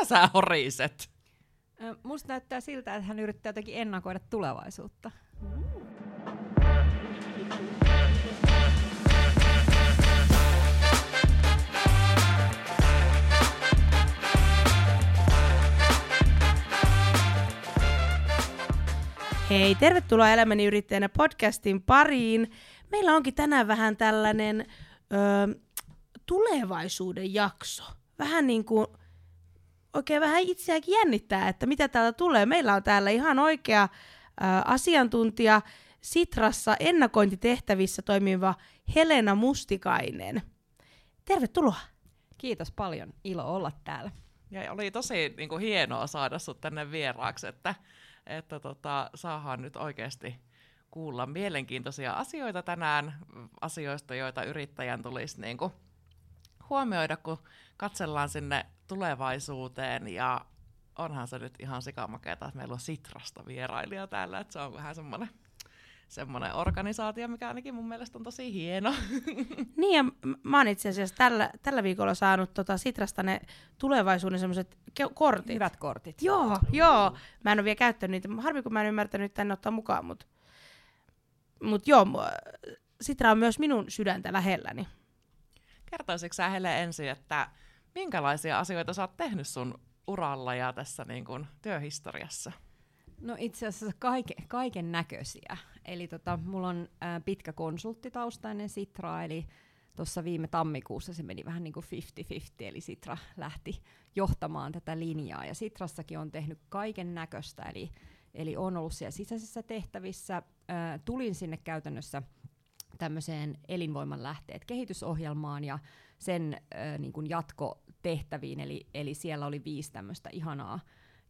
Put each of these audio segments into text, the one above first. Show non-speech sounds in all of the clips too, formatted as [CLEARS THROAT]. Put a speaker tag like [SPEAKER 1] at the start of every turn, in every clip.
[SPEAKER 1] Mitä sä horiset?
[SPEAKER 2] Musta näyttää siltä, että hän yrittää jotenkin ennakoida tulevaisuutta.
[SPEAKER 3] Hei, tervetuloa Elämäni yrittäjänä podcastin pariin. Meillä onkin tänään vähän tällainen ö, tulevaisuuden jakso. Vähän niin kuin, oikein vähän itseäkin jännittää, että mitä täältä tulee. Meillä on täällä ihan oikea ö, asiantuntija Sitrassa ennakointitehtävissä toimiva Helena Mustikainen. Tervetuloa.
[SPEAKER 2] Kiitos paljon, ilo olla täällä.
[SPEAKER 1] Ja oli tosi niin kuin, hienoa saada sut tänne vieraaksi, että että tota, saahan nyt oikeasti kuulla mielenkiintoisia asioita tänään, asioista, joita yrittäjän tulisi niin kuin huomioida, kun katsellaan sinne tulevaisuuteen ja onhan se nyt ihan sikamakeeta, että meillä on Sitrasta vierailija täällä, että se on vähän semmoinen semmoinen organisaatio, mikä ainakin mun mielestä on tosi hieno. [LAUGHS]
[SPEAKER 3] Niin, ja mä oon itse asiassa tällä, tällä viikolla saanut tota Sitrasta ne tulevaisuuden semmoiset kortit.
[SPEAKER 2] Hyvät kortit.
[SPEAKER 3] Joo, joo. Mä en ole vielä käyttänyt niitä. Harmi, kun mä en ymmärtänyt tänne ottaa mukaan, mutta mut joo, Sitra on myös minun sydäntä lähelläni.
[SPEAKER 1] Kertoisitko sä Hele ensin, että minkälaisia asioita sä oot tehnyt sun uralla ja tässä niin kun, työhistoriassa?
[SPEAKER 2] No itse asiassa kaike, kaiken näköisiä. Eli tota, mulla on ää, pitkä konsulttitaustainen Sitra, eli tuossa viime tammikuussa se meni vähän niin kuin 50-50, eli Sitra lähti johtamaan tätä linjaa. Ja Sitrassakin on tehnyt kaiken näköistä, eli, eli on ollut siellä sisäisissä tehtävissä. Ää, tulin sinne käytännössä tämmöiseen elinvoiman lähteet kehitysohjelmaan ja sen ää, niin kuin jatkotehtäviin, eli, eli siellä oli viisi tämmöistä ihanaa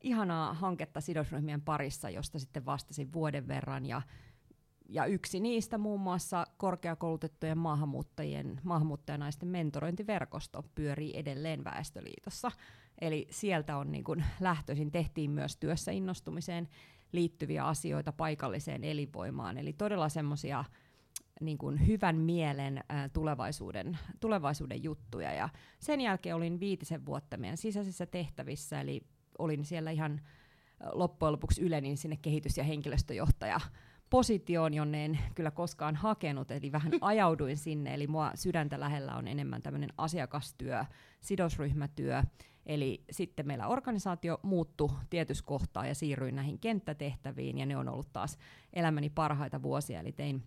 [SPEAKER 2] ihanaa hanketta sidosryhmien parissa, josta sitten vastasin vuoden verran. Ja, ja yksi niistä muun muassa korkeakoulutettujen maahanmuuttajien, maahanmuuttajanaisten mentorointiverkosto pyörii edelleen Väestöliitossa. Eli sieltä on niin kun lähtöisin, tehtiin myös työssä innostumiseen liittyviä asioita paikalliseen elinvoimaan. Eli todella semmoisia niin kuin hyvän mielen ää, tulevaisuuden, tulevaisuuden juttuja. Ja sen jälkeen olin viitisen vuotta meidän sisäisissä tehtävissä, eli olin siellä ihan loppujen lopuksi ylenin sinne kehitys- ja henkilöstöjohtaja positioon, jonne en kyllä koskaan hakenut, eli vähän ajauduin sinne, eli mua sydäntä lähellä on enemmän tämmöinen asiakastyö, sidosryhmätyö, eli sitten meillä organisaatio muuttui tietyskohtaa ja siirryin näihin kenttätehtäviin, ja ne on ollut taas elämäni parhaita vuosia, eli tein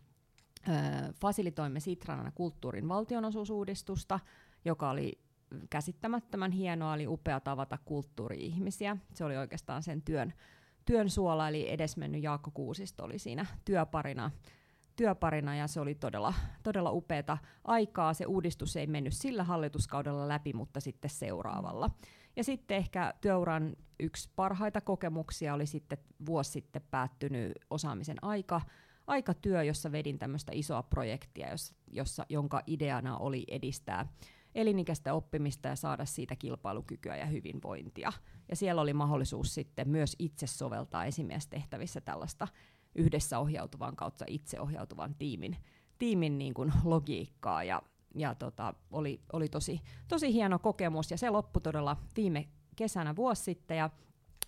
[SPEAKER 2] fasilitoimme Sitranana kulttuurin valtionosuusuudistusta, joka oli käsittämättömän hienoa, oli upea tavata kulttuuri-ihmisiä. Se oli oikeastaan sen työn, työn suola, eli edesmennyt Jaakko Kuusisto oli siinä työparina, työparina ja se oli todella, todella upeata aikaa. Se uudistus ei mennyt sillä hallituskaudella läpi, mutta sitten seuraavalla. Ja sitten ehkä työuran yksi parhaita kokemuksia oli sitten vuosi sitten päättynyt osaamisen aika, aikatyö, jossa vedin tämmöistä isoa projektia, jossa, jossa, jonka ideana oli edistää elinikäistä oppimista ja saada siitä kilpailukykyä ja hyvinvointia. Ja siellä oli mahdollisuus sitten myös itse soveltaa esimiestehtävissä tällaista yhdessä ohjautuvan kautta itse ohjautuvan tiimin, tiimin niin kuin logiikkaa ja, ja tota, oli, oli tosi, tosi hieno kokemus ja se loppui todella viime kesänä vuosi sitten ja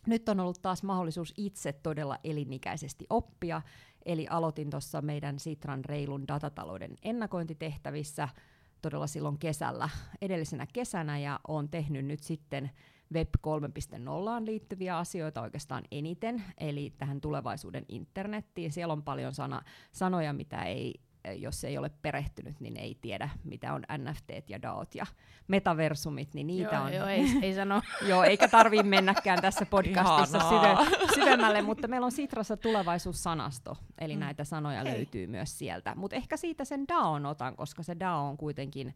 [SPEAKER 2] nyt on ollut taas mahdollisuus itse todella elinikäisesti oppia, eli aloitin tuossa meidän Sitran reilun datatalouden ennakointitehtävissä – todella silloin kesällä, edellisenä kesänä, ja olen tehnyt nyt sitten Web 3.0 liittyviä asioita oikeastaan eniten, eli tähän tulevaisuuden internettiin. Siellä on paljon sana, sanoja, mitä ei jos ei ole perehtynyt, niin ei tiedä, mitä on NFT ja DAOt ja metaversumit, niin niitä
[SPEAKER 3] joo,
[SPEAKER 2] on.
[SPEAKER 3] Joo, ei, ei sano. [LAUGHS]
[SPEAKER 2] joo, eikä tarvii mennäkään tässä [LAUGHS] podcastissa syve, syvemmälle, mutta meillä on Sitrassa tulevaisuussanasto, eli mm. näitä sanoja Hei. löytyy myös sieltä. Mutta ehkä siitä sen DAOn otan, koska se DAO on kuitenkin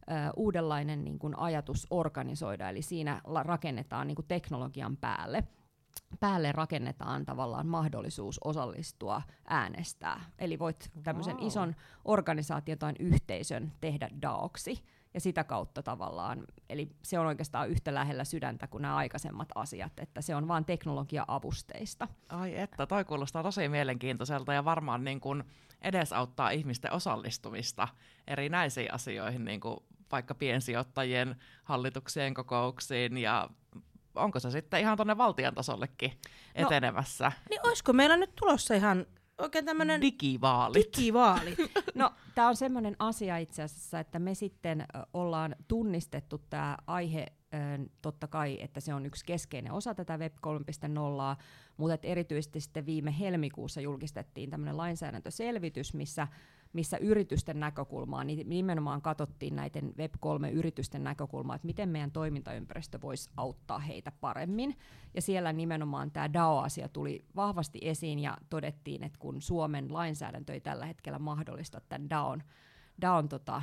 [SPEAKER 2] Uh, uudenlainen niin kun ajatus organisoida, eli siinä rakennetaan niin kun teknologian päälle päälle rakennetaan tavallaan mahdollisuus osallistua, äänestää. Eli voit tämmöisen wow. ison organisaation tai yhteisön tehdä DAOksi, ja sitä kautta tavallaan, eli se on oikeastaan yhtä lähellä sydäntä kuin nämä aikaisemmat asiat, että se on vain teknologia-avusteista.
[SPEAKER 1] Ai että, toi kuulostaa tosi mielenkiintoiselta ja varmaan niin kuin edesauttaa ihmisten osallistumista erinäisiin asioihin, niin kuin vaikka piensijoittajien hallituksien kokouksiin ja onko se sitten ihan tuonne valtion tasollekin etenemässä?
[SPEAKER 3] Niin olisiko meillä nyt tulossa ihan oikein tämmöinen
[SPEAKER 1] Digivaalit.
[SPEAKER 3] digivaalit? [LAUGHS]
[SPEAKER 2] No, tämä on semmoinen asia itse asiassa, että me sitten ollaan tunnistettu tämä aihe, totta kai, että se on yksi keskeinen osa tätä Web 3.0, mutta erityisesti sitten viime helmikuussa julkistettiin tämmöinen lainsäädäntöselvitys, missä missä yritysten näkökulmaa, niin nimenomaan katsottiin näiden Web3-yritysten näkökulmaa, että miten meidän toimintaympäristö voisi auttaa heitä paremmin. Ja siellä nimenomaan tämä DAO-asia tuli vahvasti esiin ja todettiin, että kun Suomen lainsäädäntö ei tällä hetkellä mahdollista tämän DAOn, DAOn tota,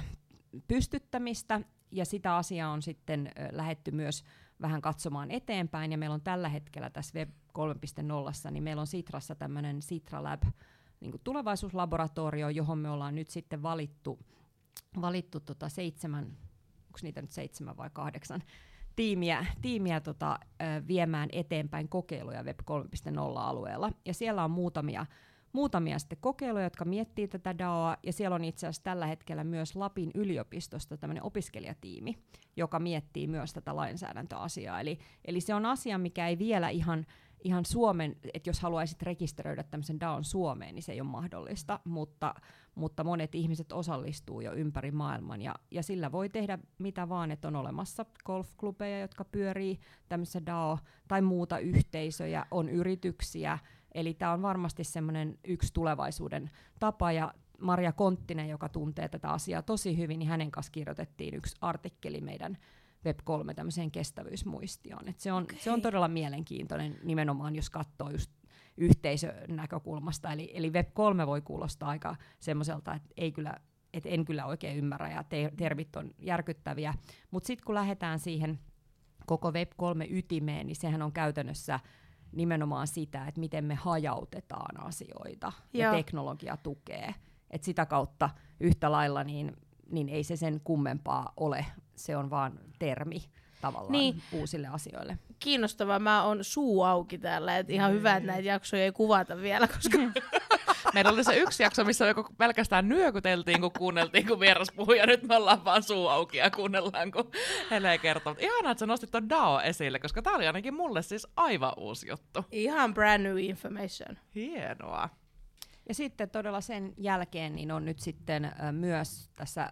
[SPEAKER 2] pystyttämistä, ja sitä asiaa on sitten lähetty myös vähän katsomaan eteenpäin, ja meillä on tällä hetkellä tässä Web 3.0, niin meillä on Sitrassa tämmöinen Sitra Lab, niin kuin tulevaisuuslaboratorio, johon me ollaan nyt sitten valittu, valittu tota seitsemän, onko niitä nyt seitsemän vai kahdeksan, tiimiä, tiimiä tota, viemään eteenpäin kokeiluja Web 3.0-alueella. Ja siellä on muutamia, muutamia sitten kokeiluja, jotka miettii tätä DAOa, ja siellä on itse asiassa tällä hetkellä myös Lapin yliopistosta tämmöinen opiskelijatiimi, joka miettii myös tätä lainsäädäntöasiaa. Eli, eli se on asia, mikä ei vielä ihan ihan Suomen, että jos haluaisit rekisteröidä tämmöisen DAOn Suomeen, niin se ei ole mahdollista, mutta, mutta monet ihmiset osallistuu jo ympäri maailman ja, ja sillä voi tehdä mitä vaan, että on olemassa golfklubeja, jotka pyörii tämmöisessä DAO tai muuta yhteisöjä, on yrityksiä, eli tämä on varmasti semmoinen yksi tulevaisuuden tapa ja Maria Konttinen, joka tuntee tätä asiaa tosi hyvin, niin hänen kanssa kirjoitettiin yksi artikkeli meidän Web3 tämmöiseen kestävyysmuistioon. Et se, on, okay. se on todella mielenkiintoinen nimenomaan, jos katsoo just yhteisönäkökulmasta. Eli, eli Web3 voi kuulostaa aika semmoiselta, että ei kyllä et en kyllä oikein ymmärrä ja te- termit on järkyttäviä. Mutta sitten kun lähdetään siihen koko Web3 ytimeen, niin sehän on käytännössä nimenomaan sitä, että miten me hajautetaan asioita Joo. ja teknologia tukee. Et sitä kautta yhtä lailla niin niin ei se sen kummempaa ole. Se on vaan termi tavallaan niin. uusille asioille.
[SPEAKER 3] Kiinnostavaa, mä oon suu auki täällä, että ihan hyvä, että näitä jaksoja ei kuvata vielä, koska... [LAUGHS]
[SPEAKER 1] Meillä oli se yksi jakso, missä joko pelkästään nyökyteltiin, kun kuunneltiin, kun vieras puhui, ja nyt me ollaan vaan suu auki ja kuunnellaan, kun Hele kertoo. Ihanaa, että sä nostit ton DAO esille, koska tää oli ainakin mulle siis aivan uusi juttu.
[SPEAKER 3] Ihan brand new information.
[SPEAKER 1] Hienoa.
[SPEAKER 2] Ja sitten todella sen jälkeen niin on nyt sitten myös tässä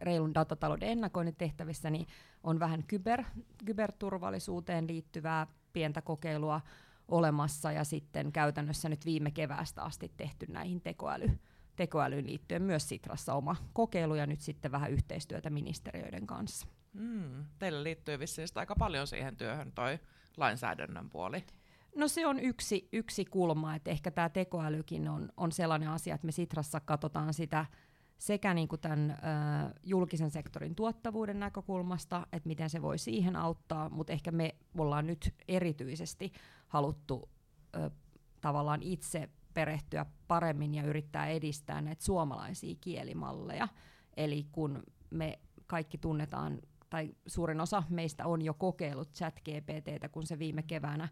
[SPEAKER 2] reilun datatalouden ennakoinnin tehtävissä niin on vähän kyber, kyberturvallisuuteen liittyvää pientä kokeilua olemassa ja sitten käytännössä nyt viime keväästä asti tehty näihin tekoäly, tekoälyyn liittyen myös Sitrassa oma kokeilu ja nyt sitten vähän yhteistyötä ministeriöiden kanssa.
[SPEAKER 1] Mm, teille liittyy vissiin aika paljon siihen työhön toi lainsäädännön puoli.
[SPEAKER 2] No se on yksi, yksi kulma, että ehkä tämä tekoälykin on, on sellainen asia, että me Sitrassa katsotaan sitä sekä niin kuin tämän ö, julkisen sektorin tuottavuuden näkökulmasta, että miten se voi siihen auttaa, mutta ehkä me ollaan nyt erityisesti haluttu ö, tavallaan itse perehtyä paremmin ja yrittää edistää näitä suomalaisia kielimalleja. Eli kun me kaikki tunnetaan, tai suurin osa meistä on jo kokeillut chat GPTtä, kun se viime keväänä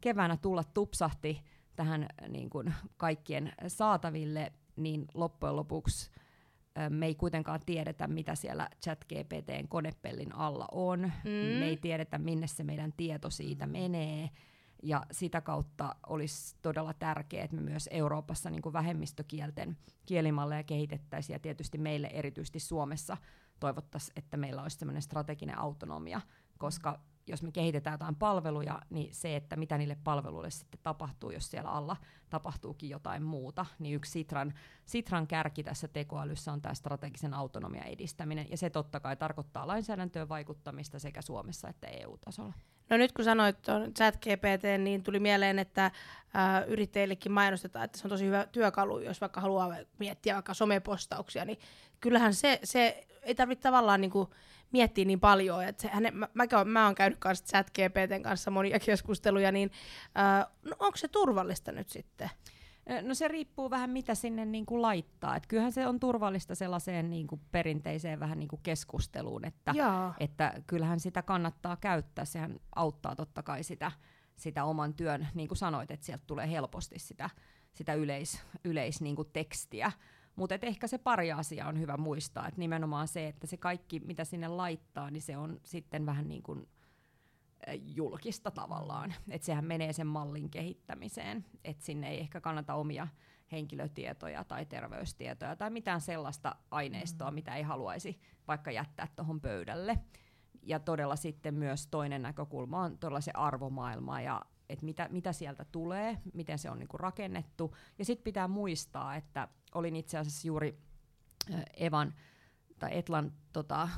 [SPEAKER 2] keväänä tulla tupsahti tähän niin kuin kaikkien saataville, niin loppujen lopuksi me ei kuitenkaan tiedetä, mitä siellä ChatGPTn konepellin alla on. Mm. Me ei tiedetä, minne se meidän tieto siitä menee. Ja sitä kautta olisi todella tärkeää, että me myös Euroopassa niin kuin vähemmistökielten kielimalleja kehitettäisiin. Ja tietysti meille erityisesti Suomessa toivottaisiin, että meillä olisi sellainen strateginen autonomia, koska jos me kehitetään jotain palveluja, niin se, että mitä niille palveluille sitten tapahtuu, jos siellä alla tapahtuukin jotain muuta, niin yksi Sitran, Sitran kärki tässä tekoälyssä on tämä strategisen autonomian edistäminen, ja se totta kai tarkoittaa lainsäädäntöön vaikuttamista sekä Suomessa että EU-tasolla.
[SPEAKER 3] No nyt kun sanoit tuon chat GPT, niin tuli mieleen, että äh, yrittäjillekin mainostetaan, että se on tosi hyvä työkalu, jos vaikka haluaa miettiä vaikka somepostauksia, niin kyllähän se, se ei tarvitse tavallaan niin kuin miettiä niin paljon. Että se, häne, mä, mä, mä oon käynyt kanssa chat GPTn kanssa monia keskusteluja, niin äh, no onko se turvallista nyt sitten?
[SPEAKER 2] No se riippuu vähän mitä sinne niin kuin laittaa. Et kyllähän se on turvallista sellaiseen niin kuin perinteiseen vähän niin kuin keskusteluun, että, että kyllähän sitä kannattaa käyttää. Sehän auttaa totta kai sitä, sitä oman työn, niin kuin sanoit, että sieltä tulee helposti sitä, sitä yleis, yleis niin kuin tekstiä. Mutta ehkä se pari asiaa on hyvä muistaa, että nimenomaan se, että se kaikki, mitä sinne laittaa, niin se on sitten vähän niin kuin julkista tavallaan. Että sehän menee sen mallin kehittämiseen, että sinne ei ehkä kannata omia henkilötietoja tai terveystietoja tai mitään sellaista aineistoa, mm. mitä ei haluaisi vaikka jättää tuohon pöydälle. Ja todella sitten myös toinen näkökulma on todella se arvomaailma ja että mitä, mitä sieltä tulee, miten se on niinku rakennettu. Ja sitten pitää muistaa, että olin itse asiassa juuri Evan tai Etlan tota,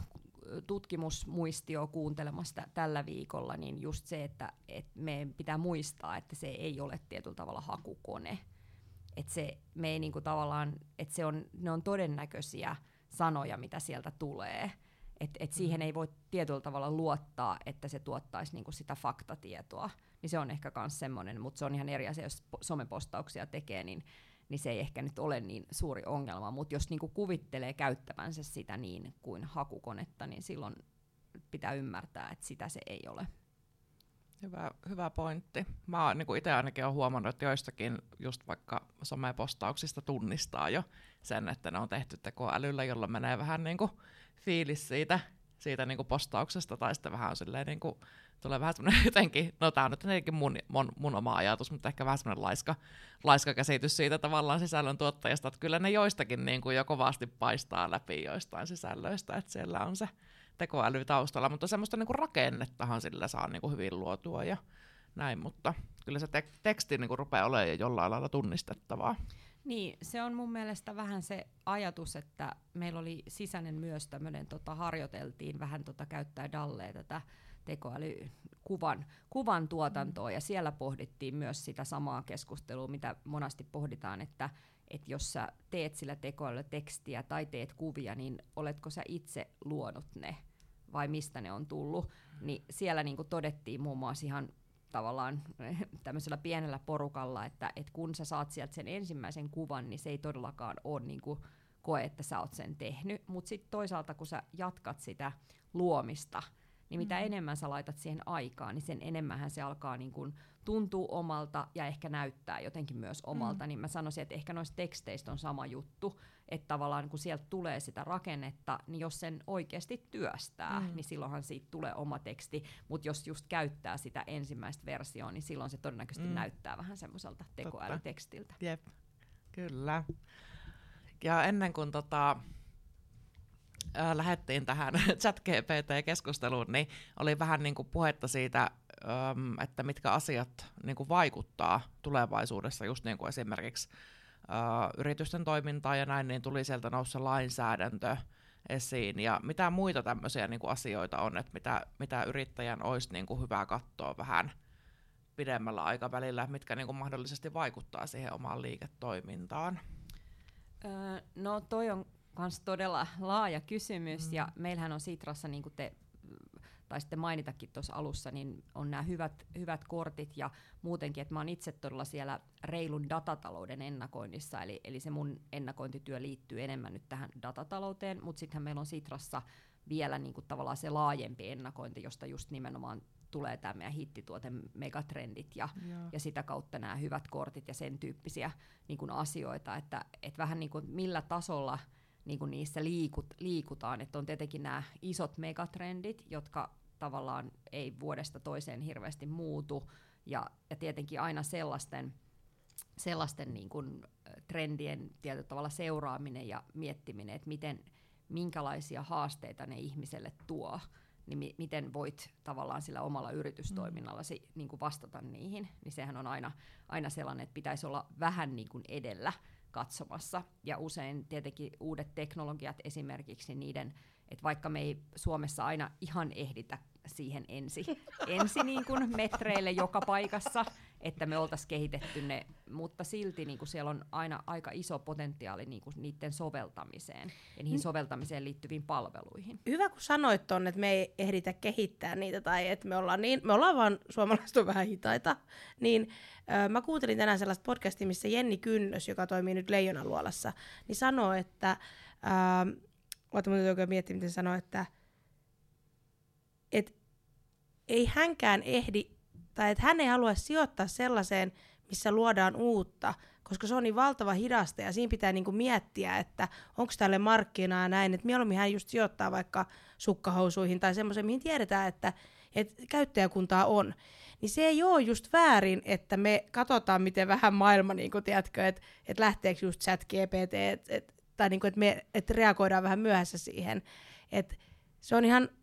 [SPEAKER 2] tutkimusmuistio kuuntelemassa tällä viikolla, niin just se, että et meidän pitää muistaa, että se ei ole tietyllä tavalla hakukone. Että se, me ei niinku tavallaan, että se on, ne on todennäköisiä sanoja, mitä sieltä tulee. Että et siihen mm. ei voi tietyllä tavalla luottaa, että se tuottaisi niinku sitä faktatietoa. Niin se on ehkä myös semmoinen, mutta se on ihan eri asia, jos somepostauksia tekee, niin niin se ei ehkä nyt ole niin suuri ongelma. Mutta jos niinku kuvittelee käyttävänsä sitä niin kuin hakukonetta, niin silloin pitää ymmärtää, että sitä se ei ole.
[SPEAKER 1] Hyvä, hyvä pointti. Mä niin itse ainakin olen huomannut, että joistakin just vaikka somepostauksista tunnistaa jo sen, että ne on tehty tekoälyllä, jolla menee vähän niin kuin fiilis siitä, siitä niin kuin postauksesta, tai sitten vähän silleen niin kuin tulee vähän semmoinen [LAUGHS] jotenkin, no tämä on nyt jotenkin mun, mun, mun oma ajatus, mutta ehkä vähän semmoinen laiska, laiska käsitys siitä tavallaan sisällön tuottajasta, että kyllä ne joistakin niin kuin jo kovasti paistaa läpi joistain sisällöistä, että siellä on se tekoäly taustalla, mutta semmoista niin kuin rakennettahan sillä saa niin kuin hyvin luotua ja näin, mutta kyllä se tek- teksti niin kuin rupeaa olemaan jollain lailla tunnistettavaa.
[SPEAKER 2] Niin, se on mun mielestä vähän se ajatus, että meillä oli sisäinen myös tämmöinen, tota, harjoiteltiin vähän tota, käyttää dalleen tätä tekoälykuvan kuvan tuotantoa, ja siellä pohdittiin myös sitä samaa keskustelua, mitä monasti pohditaan, että että jos sä teet sillä tekoälyllä tekstiä tai teet kuvia, niin oletko sä itse luonut ne vai mistä ne on tullut, niin siellä niin todettiin muun muassa ihan tavallaan tämmöisellä pienellä porukalla, että, että kun sä saat sieltä sen ensimmäisen kuvan, niin se ei todellakaan ole niin kuin koe, että sä oot sen tehnyt, mutta sitten toisaalta kun sä jatkat sitä luomista, niin mitä mm. enemmän sä laitat siihen aikaa, niin sen enemmän se alkaa niin kun tuntuu omalta ja ehkä näyttää jotenkin myös omalta. Mm. Niin mä sanoisin, että ehkä noista teksteistä on sama juttu, että tavallaan kun sieltä tulee sitä rakennetta, niin jos sen oikeasti työstää, mm. niin silloinhan siitä tulee oma teksti. Mutta jos just käyttää sitä ensimmäistä versioa, niin silloin se todennäköisesti mm. näyttää vähän semmoiselta tekoälytekstiltä.
[SPEAKER 1] Jep, kyllä. Ja ennen kuin tota, äh, lähdettiin tähän [LAUGHS] chat-GPT-keskusteluun, niin oli vähän niin kuin puhetta siitä, että mitkä asiat niin kuin vaikuttaa tulevaisuudessa, just niin kuin esimerkiksi yritysten toimintaan ja näin, niin tuli sieltä noussa lainsäädäntö esiin. Ja mitä muita tämmöisiä niin kuin asioita on, että mitä, mitä yrittäjän olisi niin kuin hyvä katsoa vähän pidemmällä aikavälillä, mitkä niin kuin mahdollisesti vaikuttaa siihen omaan liiketoimintaan?
[SPEAKER 2] No toi on myös todella laaja kysymys, mm. ja meillähän on Sitrassa, niin kuin te taisitte mainitakin tuossa alussa, niin on nämä hyvät, hyvät kortit ja muutenkin, että mä oon itse todella siellä reilun datatalouden ennakoinnissa, eli, eli se mun ennakointityö liittyy enemmän nyt tähän datatalouteen, mutta sittenhän meillä on Sitrassa vielä niin kuin tavallaan se laajempi ennakointi, josta just nimenomaan tulee tämä meidän hittituote megatrendit ja, ja sitä kautta nämä hyvät kortit ja sen tyyppisiä niin kuin asioita, että et vähän niin kuin millä tasolla – niin kuin niissä liikut, liikutaan. Että on tietenkin nämä isot megatrendit, jotka tavallaan ei vuodesta toiseen hirveästi muutu, ja, ja tietenkin aina sellaisten, sellaisten niin kuin trendien tietyllä tavalla seuraaminen ja miettiminen, että miten, minkälaisia haasteita ne ihmiselle tuo, niin mi- miten voit tavallaan sillä omalla yritystoiminnallasi mm. niin kuin vastata niihin, niin sehän on aina, aina sellainen, että pitäisi olla vähän niin kuin edellä katsomassa. Ja usein tietenkin uudet teknologiat esimerkiksi niiden, että vaikka me ei Suomessa aina ihan ehditä siihen ensi, [LAUGHS] ensi niin kuin metreille joka paikassa, että me oltaisiin kehitetty ne, mutta silti niin kuin siellä on aina aika iso potentiaali niin kuin niiden soveltamiseen ja niihin soveltamiseen liittyviin palveluihin.
[SPEAKER 3] Hyvä kun sanoit tuonne, että me ei ehditä kehittää niitä tai että me ollaan, niin, me ollaan vaan suomalaiset on vähän hitaita, niin ö, mä kuuntelin tänään sellaista podcastia, missä Jenni Kynnös, joka toimii nyt Leijonaluolassa, niin sanoo, että, ö, oota mä oikein miettiä, miten sanoo, että et ei hänkään ehdi, tai että hän ei halua sijoittaa sellaiseen, missä luodaan uutta, koska se on niin valtava hidasta ja siinä pitää niinku miettiä, että onko tälle markkinaa näin, että mieluummin hän just sijoittaa vaikka sukkahousuihin tai semmoisen, mihin tiedetään, että, että käyttäjäkuntaa on. Niin se ei ole just väärin, että me katsotaan, miten vähän maailma, niin kuin, tiedätkö, että, että lähteekö just chat GPT, et, et, tai niin kuin, että me että reagoidaan vähän myöhässä siihen. Et se on ihan, että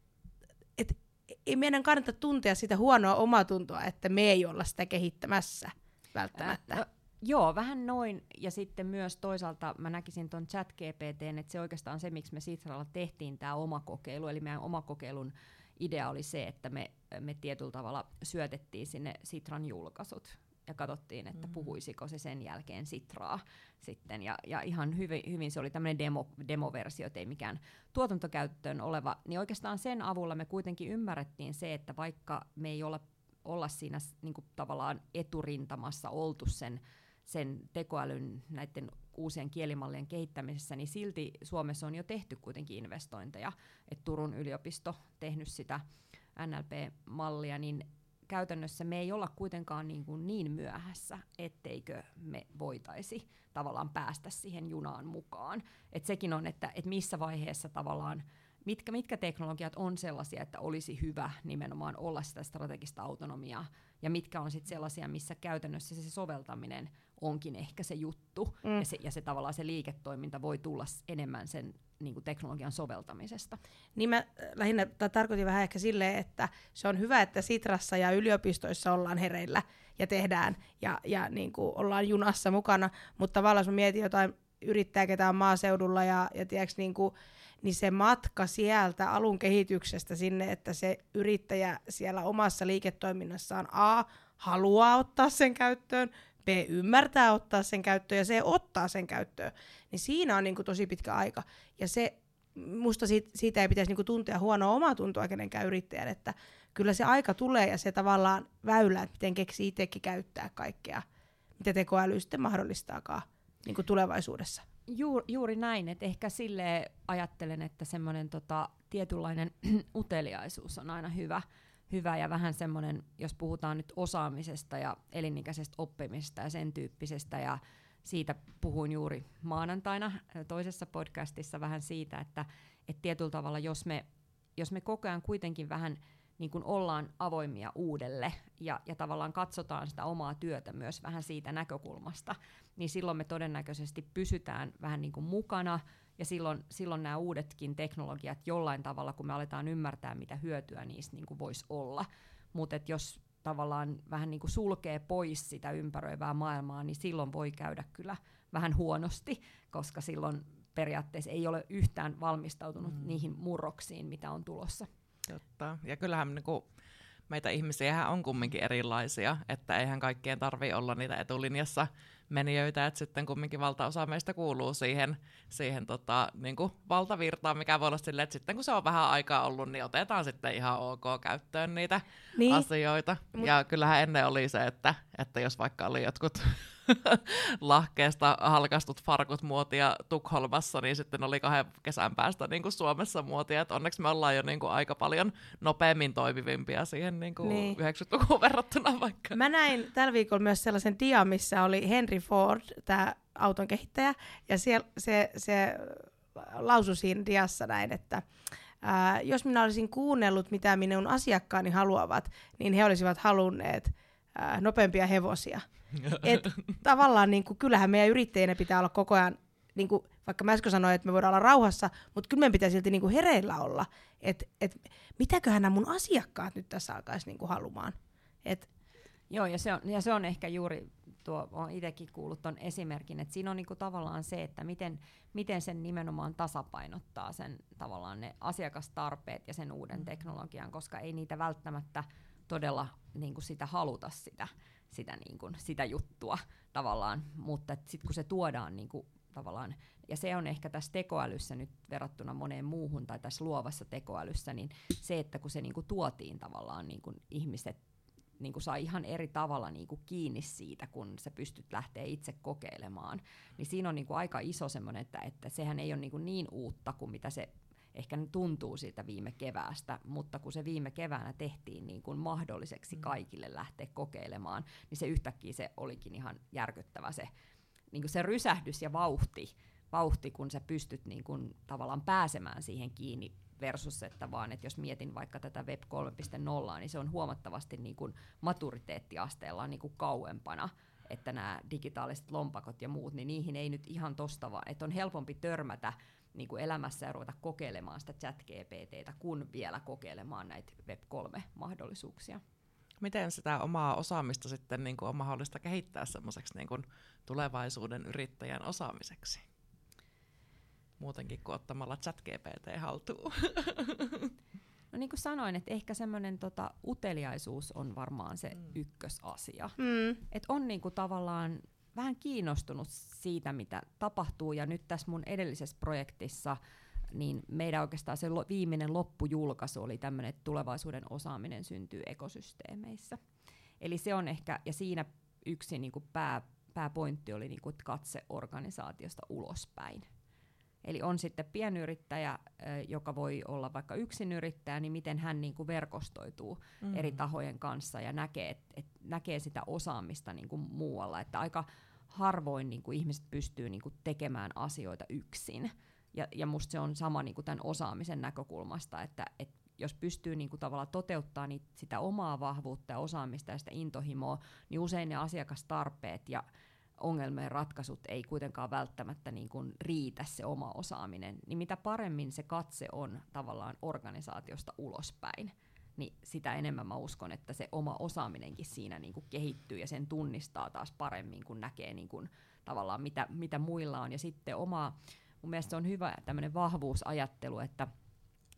[SPEAKER 3] ei meidän kannata tuntea sitä huonoa omatuntoa, että me ei olla sitä kehittämässä välttämättä. Ää, no,
[SPEAKER 2] joo, vähän noin. Ja sitten myös toisaalta mä näkisin tuon chat GPT, että se oikeastaan se, miksi me Sitralla tehtiin tämä oma kokeilu, eli meidän oma kokeilun idea oli se, että me, me tietyllä tavalla syötettiin sinne Sitran julkaisut ja katsottiin, että mm. puhuisiko se sen jälkeen Sitraa sitten. Ja, ja ihan hyvin, hyvin se oli tämmöinen demo, demoversio, ei mikään tuotantokäyttöön oleva. Niin oikeastaan sen avulla me kuitenkin ymmärrettiin se, että vaikka me ei olla, olla siinä niin kuin tavallaan eturintamassa oltu sen, sen tekoälyn näiden uusien kielimallien kehittämisessä, niin silti Suomessa on jo tehty kuitenkin investointeja. Et Turun yliopisto tehnyt sitä NLP-mallia, niin käytännössä me ei olla kuitenkaan niin, kuin niin myöhässä, etteikö me voitaisi tavallaan päästä siihen junaan mukaan. Et sekin on, että et missä vaiheessa tavallaan, mitkä, mitkä teknologiat on sellaisia, että olisi hyvä nimenomaan olla sitä strategista autonomiaa, ja mitkä on sitten sellaisia, missä käytännössä se soveltaminen onkin ehkä se juttu, mm. ja, se, ja se tavallaan se liiketoiminta voi tulla enemmän sen niin kuin teknologian soveltamisesta.
[SPEAKER 3] Niin mä äh, lähinnä tarkoitin vähän ehkä silleen, että se on hyvä, että Sitrassa ja yliopistoissa ollaan hereillä ja tehdään ja, ja niin kuin ollaan junassa mukana, mutta tavallaan jos mä mietin jotain yrittää ketään maaseudulla ja, ja tiedätkö, niin, kuin, niin se matka sieltä alun kehityksestä sinne, että se yrittäjä siellä omassa liiketoiminnassaan A haluaa ottaa sen käyttöön, B ymmärtää ottaa sen käyttöön ja C ottaa sen käyttöön, niin siinä on niin kuin tosi pitkä aika. Ja se, musta siitä, siitä ei pitäisi niin kuin tuntea huonoa omaa tuntoa kenenkään yrittäjän, että kyllä se aika tulee ja se tavallaan väylä, että miten keksii itsekin käyttää kaikkea, mitä tekoäly sitten mahdollistaakaan niin kuin tulevaisuudessa.
[SPEAKER 2] Juur, juuri näin, että ehkä sille ajattelen, että semmoinen tota, tietynlainen [CLEARS THROAT] uteliaisuus on aina hyvä, hyvä ja vähän semmoinen, jos puhutaan nyt osaamisesta ja elinikäisestä oppimisesta ja sen tyyppisestä ja siitä puhuin juuri maanantaina toisessa podcastissa vähän siitä, että, että tietyllä tavalla jos me, jos me koko ajan kuitenkin vähän niin kuin ollaan avoimia uudelle ja, ja tavallaan katsotaan sitä omaa työtä myös vähän siitä näkökulmasta, niin silloin me todennäköisesti pysytään vähän niin kuin mukana ja silloin, silloin nämä uudetkin teknologiat jollain tavalla, kun me aletaan ymmärtää, mitä hyötyä niistä niin kuin voisi olla. Mutta jos tavallaan vähän niin kuin sulkee pois sitä ympäröivää maailmaa, niin silloin voi käydä kyllä vähän huonosti, koska silloin periaatteessa ei ole yhtään valmistautunut mm. niihin murroksiin, mitä on tulossa.
[SPEAKER 1] Totta. Ja kyllähän niin kuin, meitä ihmisiä on kumminkin erilaisia, että eihän kaikkien tarvi olla niitä etulinjassa menijöitä, että sitten kumminkin valtaosa meistä kuuluu siihen, siihen tota, niin kuin valtavirtaan, mikä voi olla silleen, että sitten kun se on vähän aikaa ollut, niin otetaan sitten ihan ok käyttöön niitä niin. asioita. Mut... Ja kyllähän ennen oli se, että, että jos vaikka oli jotkut lahkeesta halkastut farkut muotia Tukholmassa, niin sitten oli kahden kesän päästä niin kuin Suomessa muotia. Et onneksi me ollaan jo niin kuin aika paljon nopeammin toimivimpia siihen niin kuin niin. 90-lukuun verrattuna vaikka.
[SPEAKER 3] Mä näin tällä viikolla myös sellaisen dian, missä oli Henry Ford, tämä auton kehittäjä, ja siellä, se, se lausui siinä diassa näin, että ää, jos minä olisin kuunnellut, mitä minun asiakkaani haluavat, niin he olisivat halunneet ää, nopeampia hevosia. [LAUGHS] Et tavallaan niin kuin, kyllähän meidän yrittäjänä pitää olla koko ajan, niin kuin, vaikka mä äsken sanoin, että me voidaan olla rauhassa, mutta kyllä meidän pitää silti niin kuin hereillä olla, että et, mitäköhän nämä mun asiakkaat nyt tässä alkaisi niin kuin halumaan. Et,
[SPEAKER 2] Joo, ja se, on, ja se on ehkä juuri, tuo olen itsekin kuullut tuon esimerkin, että siinä on niinku tavallaan se, että miten, miten sen nimenomaan tasapainottaa sen tavallaan ne asiakastarpeet ja sen uuden mm. teknologian, koska ei niitä välttämättä todella niinku sitä haluta sitä sitä, niin kuin, sitä juttua tavallaan, mutta sitten kun se tuodaan niin kuin, tavallaan, ja se on ehkä tässä tekoälyssä nyt verrattuna moneen muuhun tai tässä luovassa tekoälyssä, niin se, että kun se niin kuin, tuotiin tavallaan niin kuin, ihmiset niin kuin saa ihan eri tavalla niin kuin kiinni siitä, kun sä pystyt lähteä itse kokeilemaan. Niin siinä on niin kuin aika iso semmoinen, että, että sehän ei ole niin, kuin niin uutta kuin mitä se ehkä ne tuntuu siitä viime keväästä, mutta kun se viime keväänä tehtiin niin kuin mahdolliseksi mm. kaikille lähteä kokeilemaan, niin se yhtäkkiä se olikin ihan järkyttävä se, niin kuin se rysähdys ja vauhti, vauhti, kun sä pystyt niin kuin, tavallaan pääsemään siihen kiinni versus, että vaan, että jos mietin vaikka tätä Web 3.0, niin se on huomattavasti niin kuin maturiteettiasteella niin kuin kauempana, että nämä digitaaliset lompakot ja muut, niin niihin ei nyt ihan tosta vaan, että on helpompi törmätä niin kuin elämässä ja ruveta kokeilemaan sitä chat GPTtä, kun vielä kokeilemaan näitä Web 3-mahdollisuuksia.
[SPEAKER 1] Miten sitä omaa osaamista sitten niin kuin on mahdollista kehittää semmoiseksi niin kuin tulevaisuuden yrittäjän osaamiseksi? Muutenkin kuin ottamalla chat GPT haltuun. [LAUGHS]
[SPEAKER 2] No niin kuin sanoin, että ehkä semmoinen tota, uteliaisuus on varmaan se mm. ykkösasia.
[SPEAKER 3] Mm.
[SPEAKER 2] Et on niinku tavallaan vähän kiinnostunut siitä, mitä tapahtuu. Ja nyt tässä mun edellisessä projektissa, niin meidän oikeastaan se viimeinen loppujulkaisu oli tämmöinen, että tulevaisuuden osaaminen syntyy ekosysteemeissä. Eli se on ehkä, ja siinä yksi niinku pää, pääpointti oli niinku katse organisaatiosta ulospäin. Eli on sitten pienyrittäjä, joka voi olla vaikka yksinyrittäjä, niin miten hän niin kuin verkostoituu mm. eri tahojen kanssa ja näkee, et, et näkee sitä osaamista niin kuin muualla. Että aika harvoin niin kuin ihmiset pystyy niin kuin tekemään asioita yksin. Ja, ja musta se on sama niin kuin tämän osaamisen näkökulmasta, että et jos pystyy niin kuin tavallaan toteuttaa niitä, sitä omaa vahvuutta ja osaamista ja sitä intohimoa, niin usein ne asiakastarpeet ja ongelmien ratkaisut ei kuitenkaan välttämättä niin kuin riitä se oma osaaminen, niin mitä paremmin se katse on tavallaan organisaatiosta ulospäin, niin sitä enemmän mä uskon, että se oma osaaminenkin siinä niin kuin kehittyy ja sen tunnistaa taas paremmin, kun näkee niin kuin tavallaan mitä, mitä muilla on. Ja sitten oma, mun mielestä se on hyvä tämmöinen vahvuusajattelu, että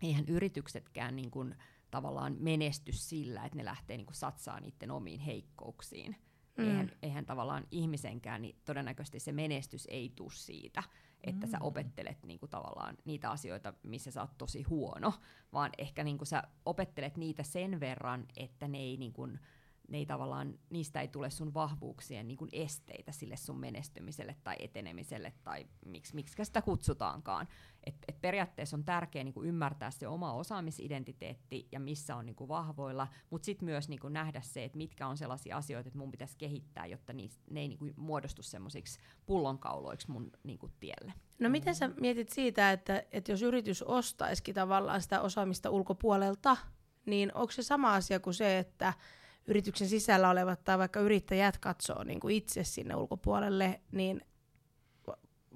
[SPEAKER 2] eihän yrityksetkään niin kuin tavallaan menesty sillä, että ne lähtee niin kuin satsaa niiden omiin heikkouksiin, Mm. Eihän, eihän tavallaan ihmisenkään, niin todennäköisesti se menestys ei tule siitä, että mm. sä opettelet niinku tavallaan niitä asioita, missä sä oot tosi huono, vaan ehkä niinku sä opettelet niitä sen verran, että ne ei niinku, ne ei tavallaan, niistä ei tule sun vahvuuksien niin kuin esteitä sille sun menestymiselle tai etenemiselle tai miksi, miksi sitä kutsutaankaan. Et, et periaatteessa on tärkeää niin kuin ymmärtää se oma osaamisidentiteetti ja missä on niin kuin vahvoilla, mutta sitten myös niin kuin nähdä se, että mitkä on sellaisia asioita, että mun pitäisi kehittää, jotta niistä, ne ei niin kuin muodostu semmoisiksi pullonkauloiksi mun niin kuin tielle.
[SPEAKER 3] No miten sä mietit siitä, että, että jos yritys ostaisikin tavallaan sitä osaamista ulkopuolelta, niin onko se sama asia kuin se, että yrityksen sisällä olevat tai vaikka yrittäjät katsoo niin kuin itse sinne ulkopuolelle, niin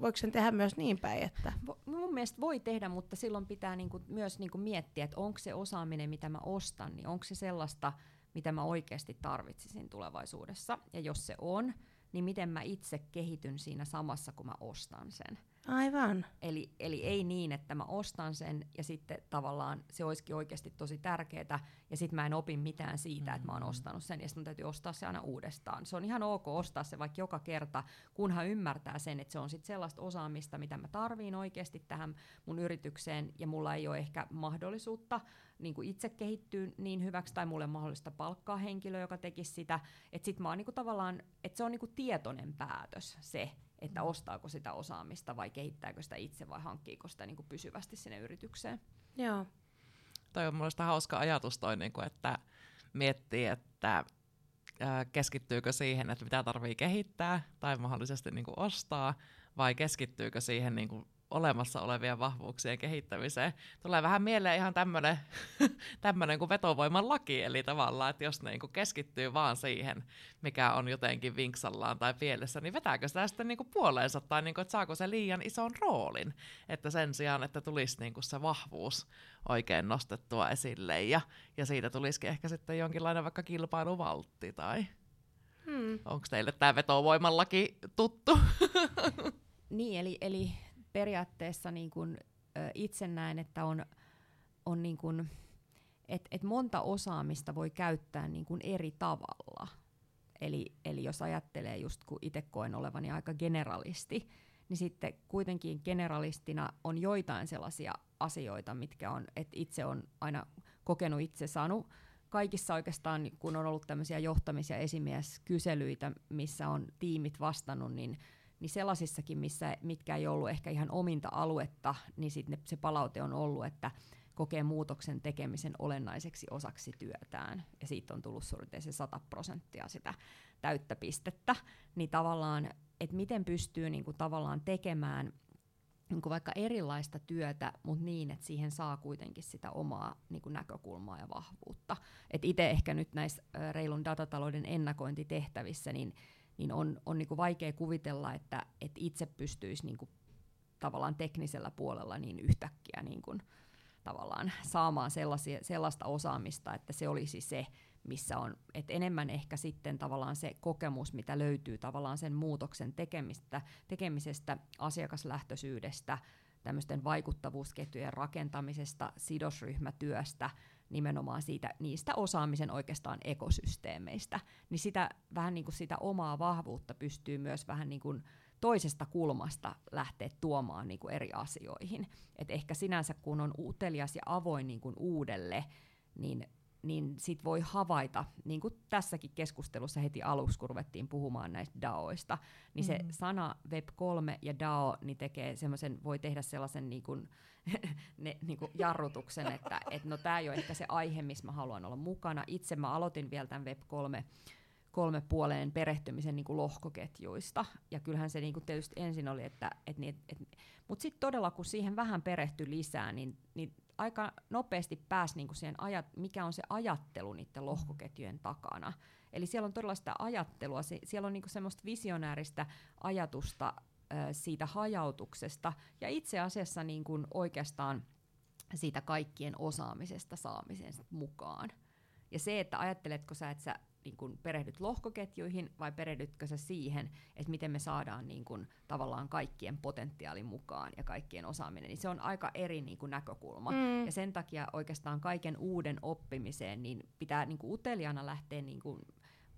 [SPEAKER 3] voiko sen tehdä myös niin päin? Että...
[SPEAKER 2] Mun mielestä voi tehdä, mutta silloin pitää niinku myös niinku miettiä, että onko se osaaminen, mitä mä ostan, niin onko se sellaista, mitä mä oikeasti tarvitsisin tulevaisuudessa. Ja jos se on, niin miten mä itse kehityn siinä samassa, kun mä ostan sen.
[SPEAKER 3] Aivan.
[SPEAKER 2] Eli, eli ei niin, että mä ostan sen ja sitten tavallaan se olisikin oikeasti tosi tärkeää ja sitten mä en opi mitään siitä, mm-hmm. että mä oon mm. ostanut sen ja sitten mun täytyy ostaa se aina uudestaan. Se on ihan ok ostaa se vaikka joka kerta, kunhan ymmärtää sen, että se on sitten sellaista osaamista, mitä mä tarviin oikeasti tähän mun yritykseen ja mulla ei ole ehkä mahdollisuutta niin kuin itse kehittyä niin hyväksi tai mulle mahdollista palkkaa henkilö, joka tekisi sitä. Että sit mä oon niin kuin tavallaan, että se on niin kuin tietoinen päätös se, että mm. ostaako sitä osaamista vai kehittääkö sitä itse vai hankkiiko sitä niin kuin pysyvästi sinne yritykseen.
[SPEAKER 3] Joo.
[SPEAKER 1] Toi on mielestäni hauska ajatus toi, niin kuin, että miettii, että keskittyykö siihen, että mitä tarvii kehittää tai mahdollisesti niin kuin ostaa, vai keskittyykö siihen niin kuin olemassa olevien vahvuuksien kehittämiseen. Tulee vähän mieleen ihan tämmöinen [LAUGHS] tämmönen kuin vetovoiman laki, eli tavallaan, että jos niin kuin keskittyy vaan siihen, mikä on jotenkin vinksallaan tai pielessä, niin vetääkö sitä sitten niin kuin puoleensa, tai niin kuin, että saako se liian ison roolin, että sen sijaan, että tulisi niin kuin se vahvuus oikein nostettua esille, ja, ja siitä tulisikin ehkä sitten jonkinlainen vaikka kilpailuvaltti, tai hmm. onko teille tämä vetovoiman laki tuttu? [LAUGHS]
[SPEAKER 2] Niin, eli, eli periaatteessa niin kun, ö, itse näen, että on, on niin kun, et, et monta osaamista voi käyttää niin kun eri tavalla. Eli, eli jos ajattelee just kun itse koen olevani aika generalisti, niin sitten kuitenkin generalistina on joitain sellaisia asioita, mitkä on, että itse on aina kokenut itse saanut kaikissa oikeastaan, kun on ollut tämmöisiä johtamis- ja esimieskyselyitä, missä on tiimit vastannut, niin niin sellaisissakin, missä, mitkä ei ollut ehkä ihan ominta aluetta, niin sit ne, se palaute on ollut, että kokee muutoksen tekemisen olennaiseksi osaksi työtään, ja siitä on tullut suurin se 100 prosenttia sitä täyttä pistettä, niin tavallaan et miten pystyy niinku tavallaan tekemään niinku vaikka erilaista työtä, mutta niin, että siihen saa kuitenkin sitä omaa niinku näkökulmaa ja vahvuutta. Itse ehkä nyt näissä reilun datatalouden ennakointitehtävissä, niin, niin on, on niinku vaikea kuvitella, että et itse pystyisi niinku tavallaan teknisellä puolella niin yhtäkkiä niin kuin, tavallaan saamaan sellaista osaamista, että se olisi se, missä on, että enemmän ehkä sitten tavallaan se kokemus, mitä löytyy tavallaan sen muutoksen tekemistä, tekemisestä, asiakaslähtöisyydestä, tämmöisten vaikuttavuusketjujen rakentamisesta, sidosryhmätyöstä, nimenomaan siitä, niistä osaamisen oikeastaan ekosysteemeistä, niin sitä vähän niin kuin sitä omaa vahvuutta pystyy myös vähän niin kuin toisesta kulmasta lähteä tuomaan niin kuin eri asioihin. Et ehkä sinänsä kun on utelias ja avoin niin kuin uudelle, niin niin sit voi havaita, niin kuin tässäkin keskustelussa heti aluksi, kun ruvettiin puhumaan näistä DAOista, niin mm-hmm. se sana Web3 ja DAO niin tekee semmoisen, voi tehdä sellaisen niin kuin, [LAUGHS] ne, niin kuin jarrutuksen, että et no tämä ei ole ehkä se aihe, missä mä haluan olla mukana. Itse mä aloitin vielä tämän Web3 kolme puoleen perehtymisen niin kuin lohkoketjuista. Ja kyllähän se niin kuin tietysti ensin oli, että et, et, et, mutta sitten todella kun siihen vähän perehtyi lisää, niin, niin aika nopeasti pääsi niin siihen, ajat, mikä on se ajattelu niiden lohkoketjujen takana. Eli siellä on todella sitä ajattelua, se, siellä on niin semmoista visionääristä ajatusta ö, siitä hajautuksesta ja itse asiassa niin oikeastaan siitä kaikkien osaamisesta saamisen mukaan. Ja se, että ajatteletko sä, että sä niin kun perehdyt lohkoketjuihin vai perehdytkö sä siihen, että miten me saadaan niin kun, tavallaan kaikkien potentiaalin mukaan ja kaikkien osaaminen, niin se on aika eri niin kun, näkökulma. Mm. Ja sen takia oikeastaan kaiken uuden oppimiseen niin pitää niin kun, uteliaana lähteä niin kun,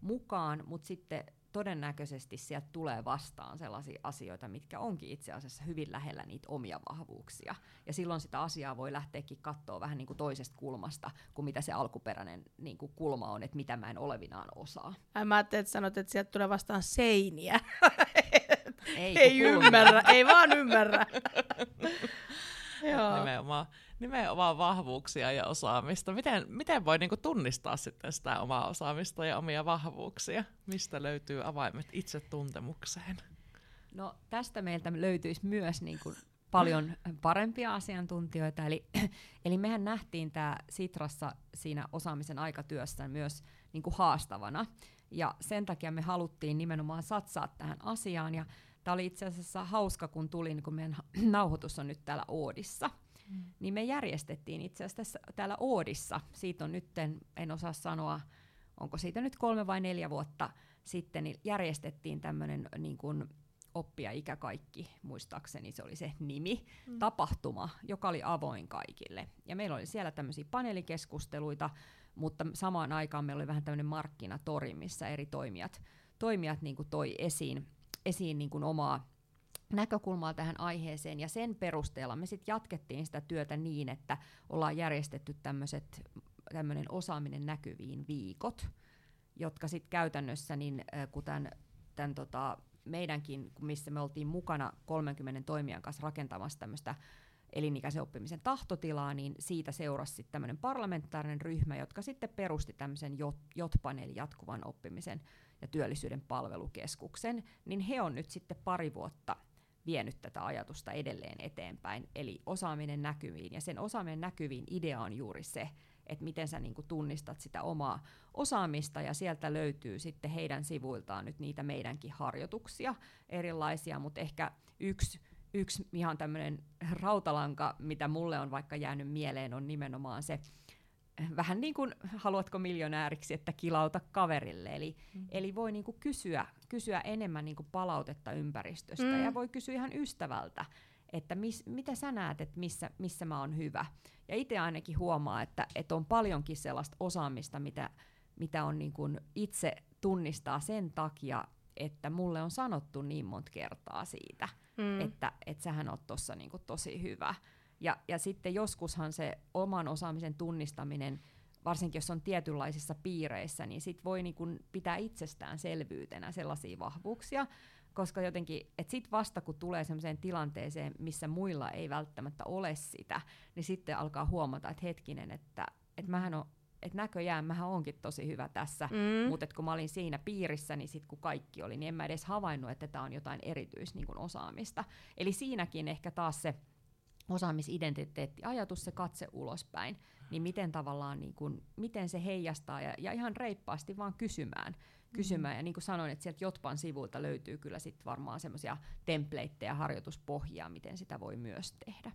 [SPEAKER 2] mukaan, mutta sitten todennäköisesti sieltä tulee vastaan sellaisia asioita, mitkä onkin itse asiassa hyvin lähellä niitä omia vahvuuksia. Ja silloin sitä asiaa voi lähteäkin katsoa vähän niin kuin toisesta kulmasta, kuin mitä se alkuperäinen niin kuin kulma on, että mitä mä en olevinaan osaa.
[SPEAKER 3] Ai mä ajattelin, että sanot, että sieltä tulee vastaan seiniä.
[SPEAKER 2] Ei, [LAUGHS]
[SPEAKER 3] ei ymmärrä, ei vaan ymmärrä. [LAUGHS]
[SPEAKER 1] Joo. Nimenomaan, nimenomaan vahvuuksia ja osaamista. Miten, miten voi niinku tunnistaa sitten sitä omaa osaamista ja omia vahvuuksia? Mistä löytyy avaimet itsetuntemukseen?
[SPEAKER 2] No tästä meiltä löytyisi myös niinku paljon parempia asiantuntijoita. Eli, eli mehän nähtiin tämä Sitrassa siinä osaamisen aikatyössä myös niinku haastavana. Ja sen takia me haluttiin nimenomaan satsaa tähän asiaan. Ja Tämä oli itse asiassa hauska, kun tulin, niin kun meidän [CLEARS THROAT] nauhoitus on nyt täällä Oodissa. Mm. Niin me järjestettiin itse asiassa täällä Oodissa, siitä on nyt, en osaa sanoa, onko siitä nyt kolme vai neljä vuotta sitten, niin järjestettiin tämmöinen niin kuin oppia ikä kaikki, muistaakseni se oli se nimi, mm. tapahtuma, joka oli avoin kaikille. Ja meillä oli siellä tämmöisiä paneelikeskusteluita, mutta samaan aikaan meillä oli vähän tämmöinen markkinatori, missä eri toimijat, toimijat niin kuin toi esiin esiin niin kuin omaa näkökulmaa tähän aiheeseen, ja sen perusteella me sitten jatkettiin sitä työtä niin, että ollaan järjestetty tämmöinen osaaminen näkyviin viikot, jotka sitten käytännössä, niin, kun tämän, tämän tota, meidänkin, missä me oltiin mukana 30 toimijan kanssa rakentamassa tämmöistä elinikäisen oppimisen tahtotilaa, niin siitä seurasi tämmöinen parlamentaarinen ryhmä, jotka sitten perusti tämmöisen JOT-paneelin jatkuvan oppimisen ja työllisyyden palvelukeskuksen, niin he on nyt sitten pari vuotta vienyt tätä ajatusta edelleen eteenpäin, eli osaaminen näkyviin. Ja sen osaaminen näkyviin idea on juuri se, että miten sä niinku tunnistat sitä omaa osaamista, ja sieltä löytyy sitten heidän sivuiltaan nyt niitä meidänkin harjoituksia erilaisia, mutta ehkä yksi yksi ihan tämmöinen rautalanka, mitä mulle on vaikka jäänyt mieleen, on nimenomaan se, vähän niin kuin haluatko miljonääriksi, että kilauta kaverille. Eli, mm. eli voi niin kuin kysyä, kysyä enemmän niin kuin palautetta ympäristöstä mm. ja voi kysyä ihan ystävältä, että mis, mitä sä näet, että missä, missä mä oon hyvä. Ja itse ainakin huomaa, että, että on paljonkin sellaista osaamista, mitä, mitä on niin kuin itse tunnistaa sen takia, että mulle on sanottu niin monta kertaa siitä, mm. että, että sähän oot tuossa niin tosi hyvä. Ja, ja sitten joskushan se oman osaamisen tunnistaminen, varsinkin jos on tietynlaisissa piireissä, niin sit voi niin kun pitää itsestäänselvyytenä sellaisia vahvuuksia, koska jotenkin, että sit vasta kun tulee sellaiseen tilanteeseen, missä muilla ei välttämättä ole sitä, niin sitten alkaa huomata, että hetkinen, että, että mähän on et näköjään mähän onkin tosi hyvä tässä,
[SPEAKER 3] Mm.
[SPEAKER 2] mutta kun mä olin siinä piirissä, niin sit kun kaikki oli, niin en mä edes havainnut, että tämä on jotain erityis niin osaamista. Eli siinäkin ehkä taas se osaamisidentiteetti, ajatus, se katse ulospäin, niin miten tavallaan, niin kun, miten se heijastaa ja, ja ihan reippaasti vaan kysymään. kysymään. Ja niin kuin sanoin, että sieltä Jotpan sivuilta löytyy kyllä sit varmaan semmoisia templateja ja harjoituspohjia, miten sitä voi myös tehdä.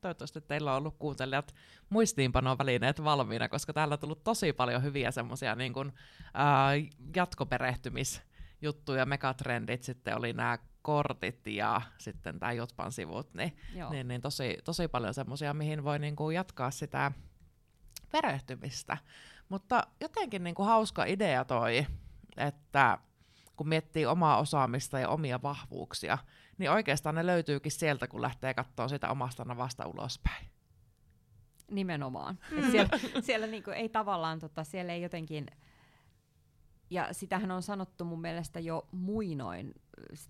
[SPEAKER 1] Toivottavasti teillä on ollut kuuntelijat muistiinpanovälineet valmiina, koska täällä on tullut tosi paljon hyviä semmoisia niin kuin, ää, jatkoperehtymisjuttuja, megatrendit, sitten oli nämä kortit ja sitten tämä Jotpan sivut, niin,
[SPEAKER 2] Joo.
[SPEAKER 1] niin, niin tosi, tosi paljon semmoisia, mihin voi niin kuin jatkaa sitä perehtymistä. Mutta jotenkin niin kuin hauska idea toi, että kun miettii omaa osaamista ja omia vahvuuksia, niin oikeastaan ne löytyykin sieltä, kun lähtee katsoa sitä omasta navasta ulospäin.
[SPEAKER 2] Nimenomaan. Et siellä siellä niinku ei tavallaan, tota, siellä ei jotenkin, ja sitähän on sanottu mun mielestä jo muinoin,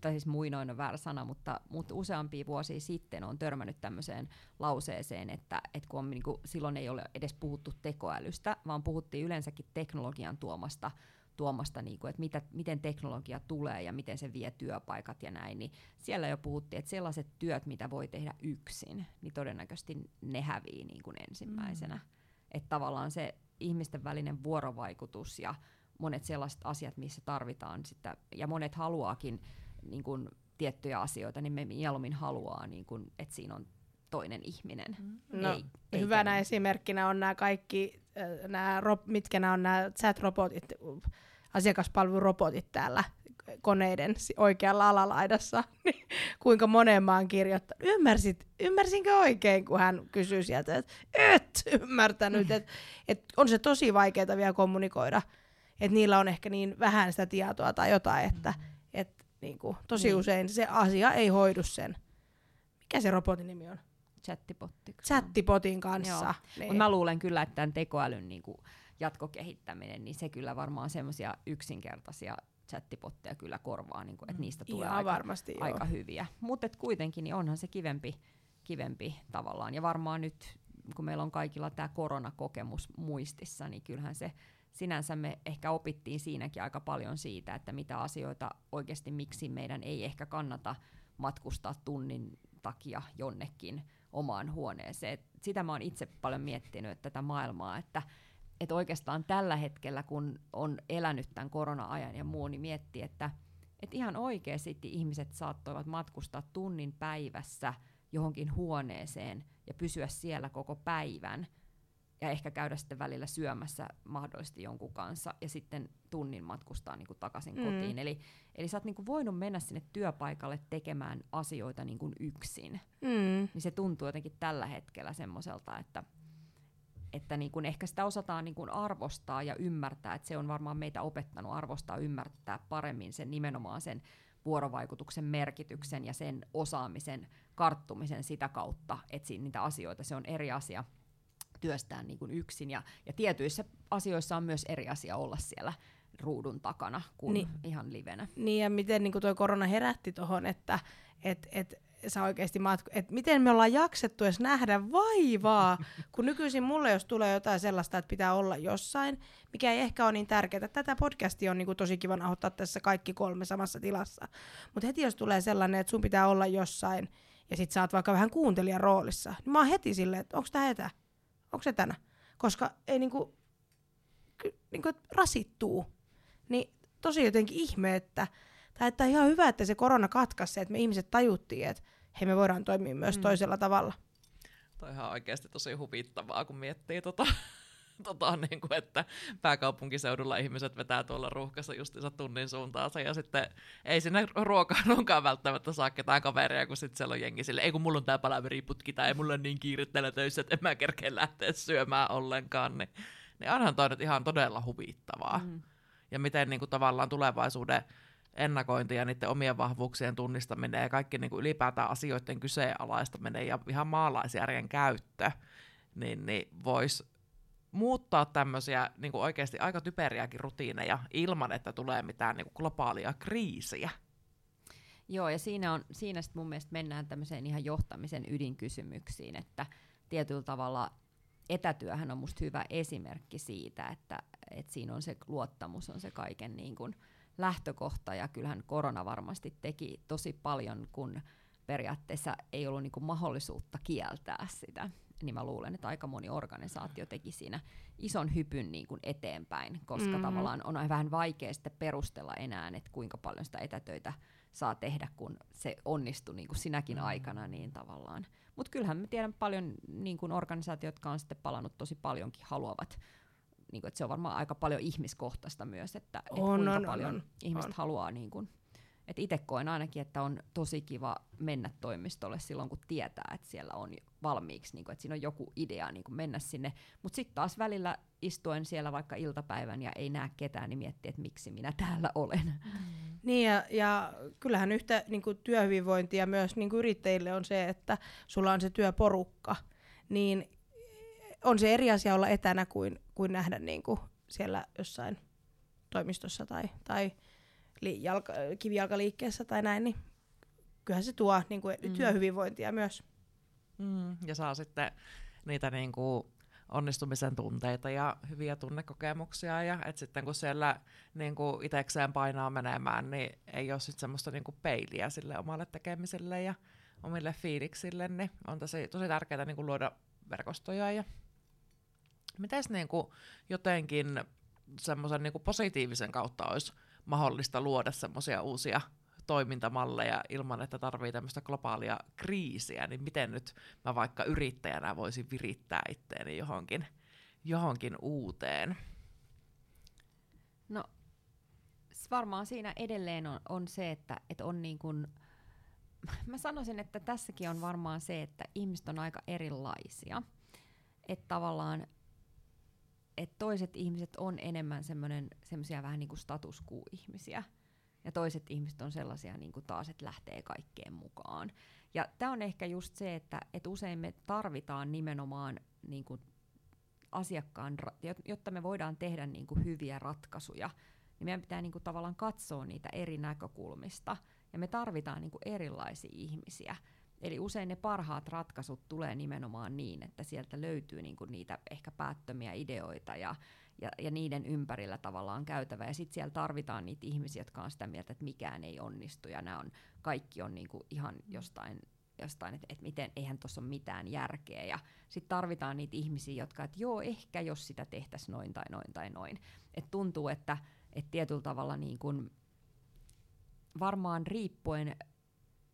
[SPEAKER 2] tai siis muinoin on väärä sana, mutta, mutta useampia vuosia sitten on törmännyt tämmöiseen lauseeseen, että, että kun on, niinku, silloin ei ole edes puhuttu tekoälystä, vaan puhuttiin yleensäkin teknologian tuomasta, tuomasta, niinku, että mitä, miten teknologia tulee ja miten se vie työpaikat ja näin, niin siellä jo puhuttiin, että sellaiset työt, mitä voi tehdä yksin, niin todennäköisesti ne hävii niin kuin ensimmäisenä. Mm. Että tavallaan se ihmisten välinen vuorovaikutus ja monet sellaiset asiat, missä tarvitaan sitä, ja monet haluaakin niin kuin, tiettyjä asioita, niin me mieluummin haluaa, niin kuin, että siinä on toinen ihminen.
[SPEAKER 3] No,
[SPEAKER 2] ei, ei
[SPEAKER 3] hyvänä
[SPEAKER 2] tämmönen-
[SPEAKER 3] esimerkkinä on nämä kaikki, äh, nämä, mitkä nämä on nämä chat-robotit, asiakaspalvelurobotit täällä koneiden oikealla alalaidassa, [LAUGHS] niin kuinka monen mä oon kirjoittanut. Ymmärsit, ymmärsinkö oikein, kun hän kysyy sieltä, että et ymmärtänyt, [LAUGHS] että et on se tosi vaikeaa vielä kommunikoida, että niillä on ehkä niin vähän sitä tietoa tai jotain, että et, niinku, tosi
[SPEAKER 2] Niin.
[SPEAKER 3] usein se asia ei hoidu sen. Mikä se robotin nimi on?
[SPEAKER 2] Chattipotti.
[SPEAKER 3] Chattipotin kanssa.
[SPEAKER 2] Joo.
[SPEAKER 3] Niin.
[SPEAKER 2] Mutta mä luulen kyllä, että tämän tekoälyn niin kuin jatkokehittäminen, niin se kyllä varmaan semmoisia yksinkertaisia chattipotteja kyllä korvaa, niin kuin, että niistä tulee
[SPEAKER 3] Ihan
[SPEAKER 2] aika,
[SPEAKER 3] varmasti joo.
[SPEAKER 2] aika hyviä. Mutta kuitenkin niin onhan se kivempi, kivempi tavallaan. Ja varmaan nyt, kun meillä on kaikilla tämä koronakokemus muistissa, niin kyllähän se sinänsä me ehkä opittiin siinäkin aika paljon siitä, että mitä asioita oikeasti, miksi meidän ei ehkä kannata matkustaa tunnin takia jonnekin omaan huoneeseen. Sitä mä oon itse paljon miettinyt, tätä maailmaa, että et oikeastaan tällä hetkellä, kun on elänyt tämän korona-ajan ja muu, niin miettii, että et ihan oikeasti ihmiset saattoivat matkustaa tunnin päivässä johonkin huoneeseen ja pysyä siellä koko päivän ja ehkä käydä sitten välillä syömässä mahdollisesti jonkun kanssa ja sitten tunnin matkustaa niin kuin takaisin
[SPEAKER 3] Mm.
[SPEAKER 2] kotiin. Eli, eli sä oot niin kuin voinut mennä sinne työpaikalle tekemään asioita niin kuin yksin.
[SPEAKER 3] Mm.
[SPEAKER 2] Niin se tuntuu jotenkin tällä hetkellä semmoiselta, että, että niin kuin ehkä sitä osataan niin kuin arvostaa ja ymmärtää, että se on varmaan meitä opettanut arvostaa ymmärtää paremmin sen nimenomaan sen vuorovaikutuksen merkityksen ja sen osaamisen karttumisen sitä kautta, että niitä asioita, se on eri asia työstää niin kuin yksin. Ja, ja tietyissä asioissa on myös eri asia olla siellä ruudun takana kuin
[SPEAKER 3] Niin.
[SPEAKER 2] ihan livenä.
[SPEAKER 3] Niin ja miten niin tuo korona herätti tuohon, että et, et, sä oikeasti matku- et miten me ollaan jaksettu edes nähdä vaivaa, [LAUGHS] kun nykyisin mulle jos tulee jotain sellaista, että pitää olla jossain, mikä ei ehkä ole niin tärkeää. Tätä podcastia on niin kuin tosi kiva nauhoittaa tässä kaikki kolme samassa tilassa. Mutta heti jos tulee sellainen, että sun pitää olla jossain ja sit sä oot vaikka vähän kuuntelijan roolissa, niin mä oon heti silleen, että onko tää etä? Onko se tänä? Koska ei niinku, ky, niinku rasittuu. Niin tosi jotenkin ihme, että, tai että ihan hyvä, että se korona katkaisi että me ihmiset tajuttiin, että hei me voidaan toimia myös mm.
[SPEAKER 2] Mm.
[SPEAKER 3] toisella tavalla.
[SPEAKER 1] Toi on ihan oikeasti tosi huvittavaa, kun miettii tota, [LAUGHS] tota niin kuin, että pääkaupunkiseudulla ihmiset vetää tuolla ruuhkassa justiinsa tunnin suuntaansa ja sitten ei sinne ruokailuunkaan [LAUGHS] välttämättä saa ketään kaveria, kun sitten siellä on jengi sille, ei kun mulla on tää palaveriputki tai ei mulla on niin kiire täällä töissä, että en mä kerkeä lähteä syömään ollenkaan, niin, niin onhan toi nyt ihan todella huvittavaa.
[SPEAKER 2] Mm.
[SPEAKER 1] Ja miten niin kuin, tavallaan tulevaisuuden ennakointi ja niiden omien vahvuuksien tunnistaminen ja kaikki niin kuin ylipäätään asioiden kyseenalaistaminen ja ihan maalaisjärjen käyttö, niin, niin voisi muuttaa tämmöisiä niin kuin oikeasti aika typeriäkin rutiineja ilman, että tulee mitään niin kuin globaalia kriisiä.
[SPEAKER 2] Joo, ja siinä, on, siinä sit mun mielestä mennään tämmöiseen ihan johtamisen ydinkysymyksiin, että tietyllä tavalla etätyöhän on musta hyvä esimerkki siitä, että, että siinä on se luottamus, on se kaiken niin kuin lähtökohta, ja kyllähän korona varmasti teki tosi paljon, kun periaatteessa ei ollut niin kuin mahdollisuutta kieltää sitä niin mä luulen, että aika moni organisaatio teki siinä ison hypyn niin kuin eteenpäin, koska mm-hmm. tavallaan on vähän vaikea sitten perustella enää, että kuinka paljon sitä etätöitä saa tehdä, kun se onnistui niin kuin sinäkin mm-hmm. aikana, niin tavallaan. Mutta kyllähän me tiedän paljon niin kuin organisaatiot, jotka on sitten palannut tosi paljonkin, haluavat niin kuin, että se on varmaan aika paljon ihmiskohtaista myös, että, että on, kuinka on, paljon on, ihmiset on. haluaa niin kuin, et itse koen ainakin, että on tosi kiva mennä toimistolle silloin, kun tietää, että siellä on valmiiksi, niin että siinä on joku idea niin kuin mennä sinne. Mutta sitten taas välillä istuen siellä vaikka iltapäivän ja ei näe ketään, niin miettii, että miksi minä täällä olen. Mm.
[SPEAKER 3] Niin ja, ja kyllähän yhtä niin työhyvinvointia myös niin yrittäjille on se, että sulla on se työporukka. Niin on se eri asia olla etänä kuin, kuin nähdä niin siellä jossain toimistossa tai, tai li- jalka, kivijalkaliikkeessä tai näin, niin kyllähän se tuo niin kuin, mm. työhyvinvointia myös.
[SPEAKER 1] Mm, ja saa sitten niitä niin kuin, onnistumisen tunteita ja hyviä tunnekokemuksia. Ja et sitten kun siellä niin kuin itekseen painaa menemään, niin ei ole sitten semmoista niin kuin peiliä sille omalle tekemiselle ja omille fiiliksille, niin on tosi, tosi tärkeää niin kuin luoda verkostoja. Ja mites niin kuin jotenkin semmoisen niin positiivisen kautta olisi mahdollista luoda semmoisia uusia toimintamalleja ilman, että tarvii tämmöistä globaalia kriisiä, niin miten nyt mä vaikka yrittäjänä voisin virittää itteeni johonkin, johonkin uuteen?
[SPEAKER 2] No varmaan siinä edelleen on, on se, että, että on niin kuin, [LAUGHS] mä sanoisin, että tässäkin on varmaan se, että ihmiset on aika erilaisia. Että tavallaan että toiset ihmiset on enemmän semmoisia vähän niin kuin status ihmisiä ja toiset ihmiset on sellaisia niin kuin taas, että lähtee kaikkeen mukaan. Ja tämä on ehkä just se, että, että usein me tarvitaan nimenomaan niin kuin asiakkaan, jotta me voidaan tehdä niin kuin hyviä ratkaisuja, niin meidän pitää niin kuin tavallaan katsoa niitä eri näkökulmista, ja me tarvitaan niin kuin erilaisia ihmisiä. Eli usein ne parhaat ratkaisut tulee nimenomaan niin, että sieltä löytyy niinku niitä ehkä päättömiä ideoita ja, ja, ja niiden ympärillä tavallaan käytävä. Ja sitten siellä tarvitaan niitä ihmisiä, jotka on sitä mieltä, että mikään ei onnistu ja nämä on, kaikki on niinku ihan jostain jostain, että et miten, eihän tuossa ole mitään järkeä. Ja sitten tarvitaan niitä ihmisiä, jotka, että joo, ehkä jos sitä tehtäisiin noin tai noin tai noin. Et tuntuu, että et tietyllä tavalla niin kun, varmaan riippuen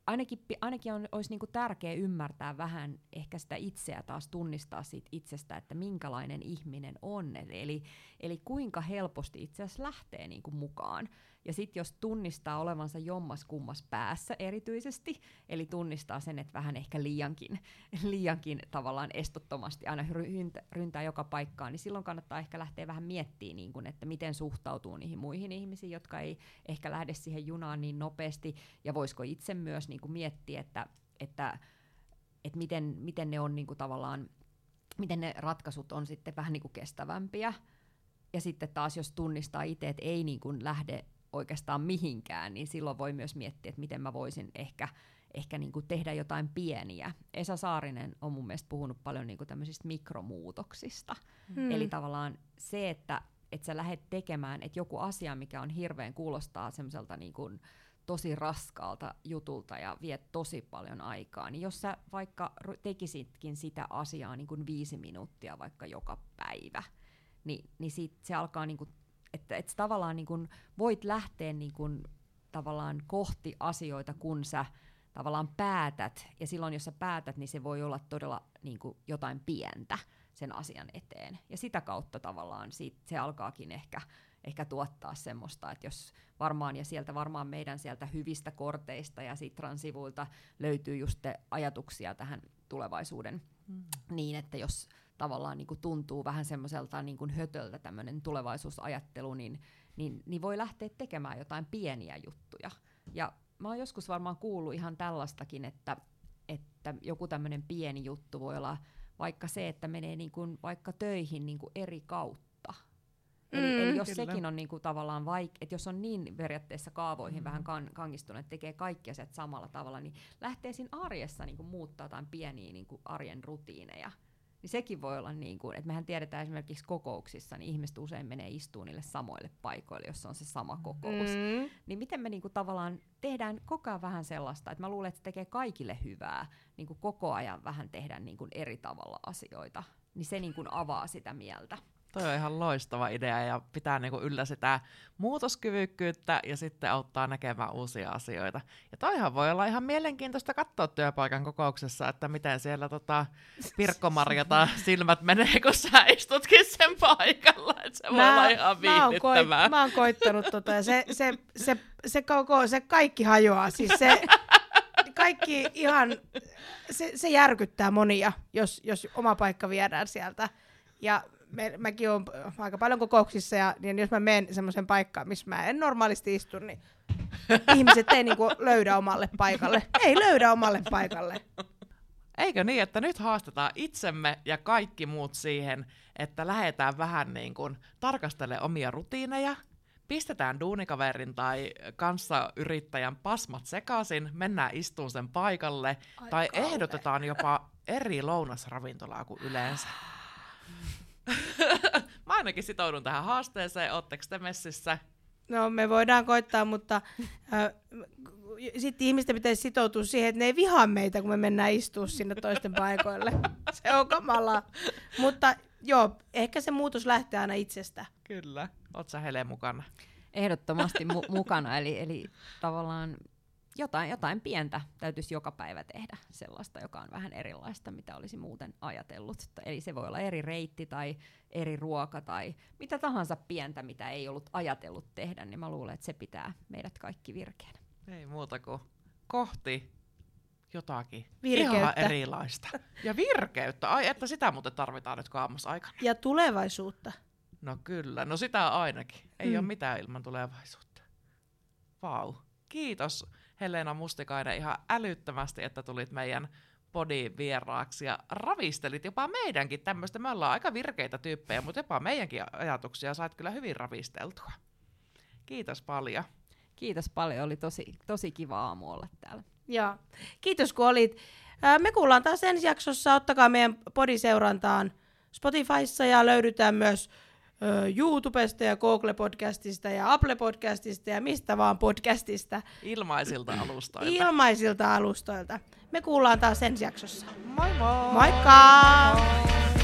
[SPEAKER 2] ainakin, ainakin on, olisi niinku tärkeää ymmärtää vähän ehkä sitä itseä taas tunnistaa siitä itsestä, että minkälainen ihminen on. Eli, eli kuinka helposti itse asiassa lähtee niinku mukaan. Ja sitten jos tunnistaa olevansa jommas kummas päässä erityisesti, eli tunnistaa sen, että vähän ehkä liiankin, [LAUGHS] liiankin tavallaan estottomasti aina ryntä, ryntää joka paikkaan, niin silloin kannattaa ehkä lähteä vähän miettimään, niin kun, että miten suhtautuu niihin muihin ihmisiin, jotka ei ehkä lähde siihen junaan niin nopeasti, ja voisiko itse myös niin kuin miettiä, että, että, että miten, miten ne on niin tavallaan, miten ne ratkaisut on sitten vähän niin kestävämpiä, ja sitten taas jos tunnistaa itse, että ei niin kuin lähde oikeastaan mihinkään, niin silloin voi myös miettiä, että miten mä voisin ehkä, ehkä niin kuin tehdä jotain pieniä. Esa Saarinen on mun mielestä puhunut paljon niin kuin tämmöisistä mikromuutoksista. Hmm. Eli tavallaan se, että, että sä lähdet tekemään, että joku asia, mikä on hirveän kuulostaa semmoiselta niin kuin tosi raskaalta jutulta ja vie tosi paljon aikaa, niin jos sä vaikka tekisitkin sitä asiaa niin kuin viisi minuuttia vaikka joka päivä, niin, niin siitä se alkaa niin kuin että, että tavallaan niin kun voit lähteä niin kun, tavallaan kohti asioita, kun sä tavallaan päätät, ja silloin jos sä päätät, niin se voi olla todella niin kuin jotain pientä sen asian eteen. Ja sitä kautta tavallaan siitä, se alkaakin ehkä, ehkä tuottaa semmoista, että jos varmaan, ja sieltä varmaan meidän sieltä hyvistä korteista ja Sitran sivuilta löytyy just ajatuksia tähän tulevaisuuden, mm. niin että jos tavallaan niin kuin tuntuu vähän semmoiselta niin kuin hötöltä tämmöinen tulevaisuusajattelu, niin, niin, niin voi lähteä tekemään jotain pieniä juttuja. Ja mä oon joskus varmaan kuullut ihan tällaistakin, että, että joku tämmöinen pieni juttu voi olla vaikka se, että menee niin kuin vaikka töihin niin kuin eri kautta. Eli, mm, eli jos kyllä. sekin on niinku tavallaan vaik- että jos on niin periaatteessa kaavoihin mm. vähän kan- kangistunut, että tekee kaikki asiat samalla tavalla, niin lähtee siinä arjessa niinku muuttaa jotain pieniä niinku arjen rutiineja niin sekin voi olla niin kuin, että mehän tiedetään esimerkiksi kokouksissa, niin ihmiset usein menee istuun niille samoille paikoille, jos on se sama kokous.
[SPEAKER 3] Mm.
[SPEAKER 2] Niin miten me niin kuin tavallaan tehdään koko ajan vähän sellaista, että mä luulen, että se tekee kaikille hyvää, niin kuin koko ajan vähän tehdä niin kuin eri tavalla asioita, niin se niin kuin avaa sitä mieltä.
[SPEAKER 1] Toi on ihan loistava idea ja pitää niinku yllä sitä muutoskyvykkyyttä ja sitten auttaa näkemään uusia asioita. Ja toihan voi olla ihan mielenkiintoista katsoa työpaikan kokouksessa, että miten siellä tota Pirkko-Marjata [LAUGHS] silmät menee, kun sä istutkin sen paikalla. Että se voi olla ihan
[SPEAKER 3] mä, oon koit,
[SPEAKER 1] viihdyttävää.
[SPEAKER 3] mä oon koittanut tota, ja se, se, se, se, koko, se kaikki hajoaa. Siis se, kaikki ihan, se, se järkyttää monia, jos, jos oma paikka viedään sieltä. Ja me, mäkin olen aika paljon kokouksissa, ja niin jos mä menen semmoisen paikkaan, missä mä en normaalisti istu, niin [LAUGHS] ihmiset ei niinku löydä omalle paikalle. Ei löydä omalle paikalle.
[SPEAKER 1] Eikö niin, että nyt haastetaan itsemme ja kaikki muut siihen, että lähdetään vähän niin kuin tarkastelemaan omia rutiineja, pistetään duunikaverin tai kanssayrittäjän pasmat sekaisin, mennään istuun sen paikalle,
[SPEAKER 3] Ai
[SPEAKER 1] tai
[SPEAKER 3] kauhea.
[SPEAKER 1] ehdotetaan jopa eri lounasravintolaa kuin yleensä. [SIGHS] [LAUGHS] Mä ainakin sitoudun tähän haasteeseen, ootteko te messissä?
[SPEAKER 3] No me voidaan koittaa, mutta äh, sitten ihmisten pitäisi sitoutua siihen, että ne ei vihaa meitä, kun me mennään istua sinne toisten paikoille. [LAUGHS] Se on kamalaa. Mutta joo, ehkä se muutos lähtee aina itsestä.
[SPEAKER 1] Kyllä. Oot sä Hele mukana?
[SPEAKER 2] Ehdottomasti mu- mukana, eli, eli tavallaan jotain, jotain pientä täytyisi joka päivä tehdä, sellaista, joka on vähän erilaista, mitä olisi muuten ajatellut. Eli se voi olla eri reitti tai eri ruoka tai mitä tahansa pientä, mitä ei ollut ajatellut tehdä, niin mä luulen, että se pitää meidät kaikki virkeänä.
[SPEAKER 1] Ei muuta kuin kohti jotakin
[SPEAKER 3] Virkeyttä.
[SPEAKER 1] ihan erilaista. Ja virkeyttä. Ai, että sitä muuten tarvitaan nyt aikana.
[SPEAKER 3] Ja tulevaisuutta.
[SPEAKER 1] No kyllä, no sitä ainakin. Ei
[SPEAKER 3] Mm.
[SPEAKER 1] ole mitään ilman tulevaisuutta. Vau. Kiitos Helena Mustikainen ihan älyttömästi, että tulit meidän podin vieraaksi ja ravistelit jopa meidänkin tämmöistä. Me ollaan aika virkeitä tyyppejä, mutta jopa meidänkin ajatuksia sait kyllä hyvin ravisteltua. Kiitos paljon.
[SPEAKER 2] Kiitos paljon, oli tosi, tosi kiva aamu olla täällä.
[SPEAKER 3] Ja kiitos kun olit. Me kuullaan taas ensi jaksossa. Ottakaa meidän podiseurantaan Spotifyssa ja löydytään myös YouTubesta ja Google-podcastista ja Apple-podcastista ja mistä vaan podcastista
[SPEAKER 1] Ilmaisilta alustoilta.
[SPEAKER 3] ilmaisilta alustoilta. Me kuullaan taas ensi jaksossa.
[SPEAKER 1] moi moi!
[SPEAKER 3] Moikka!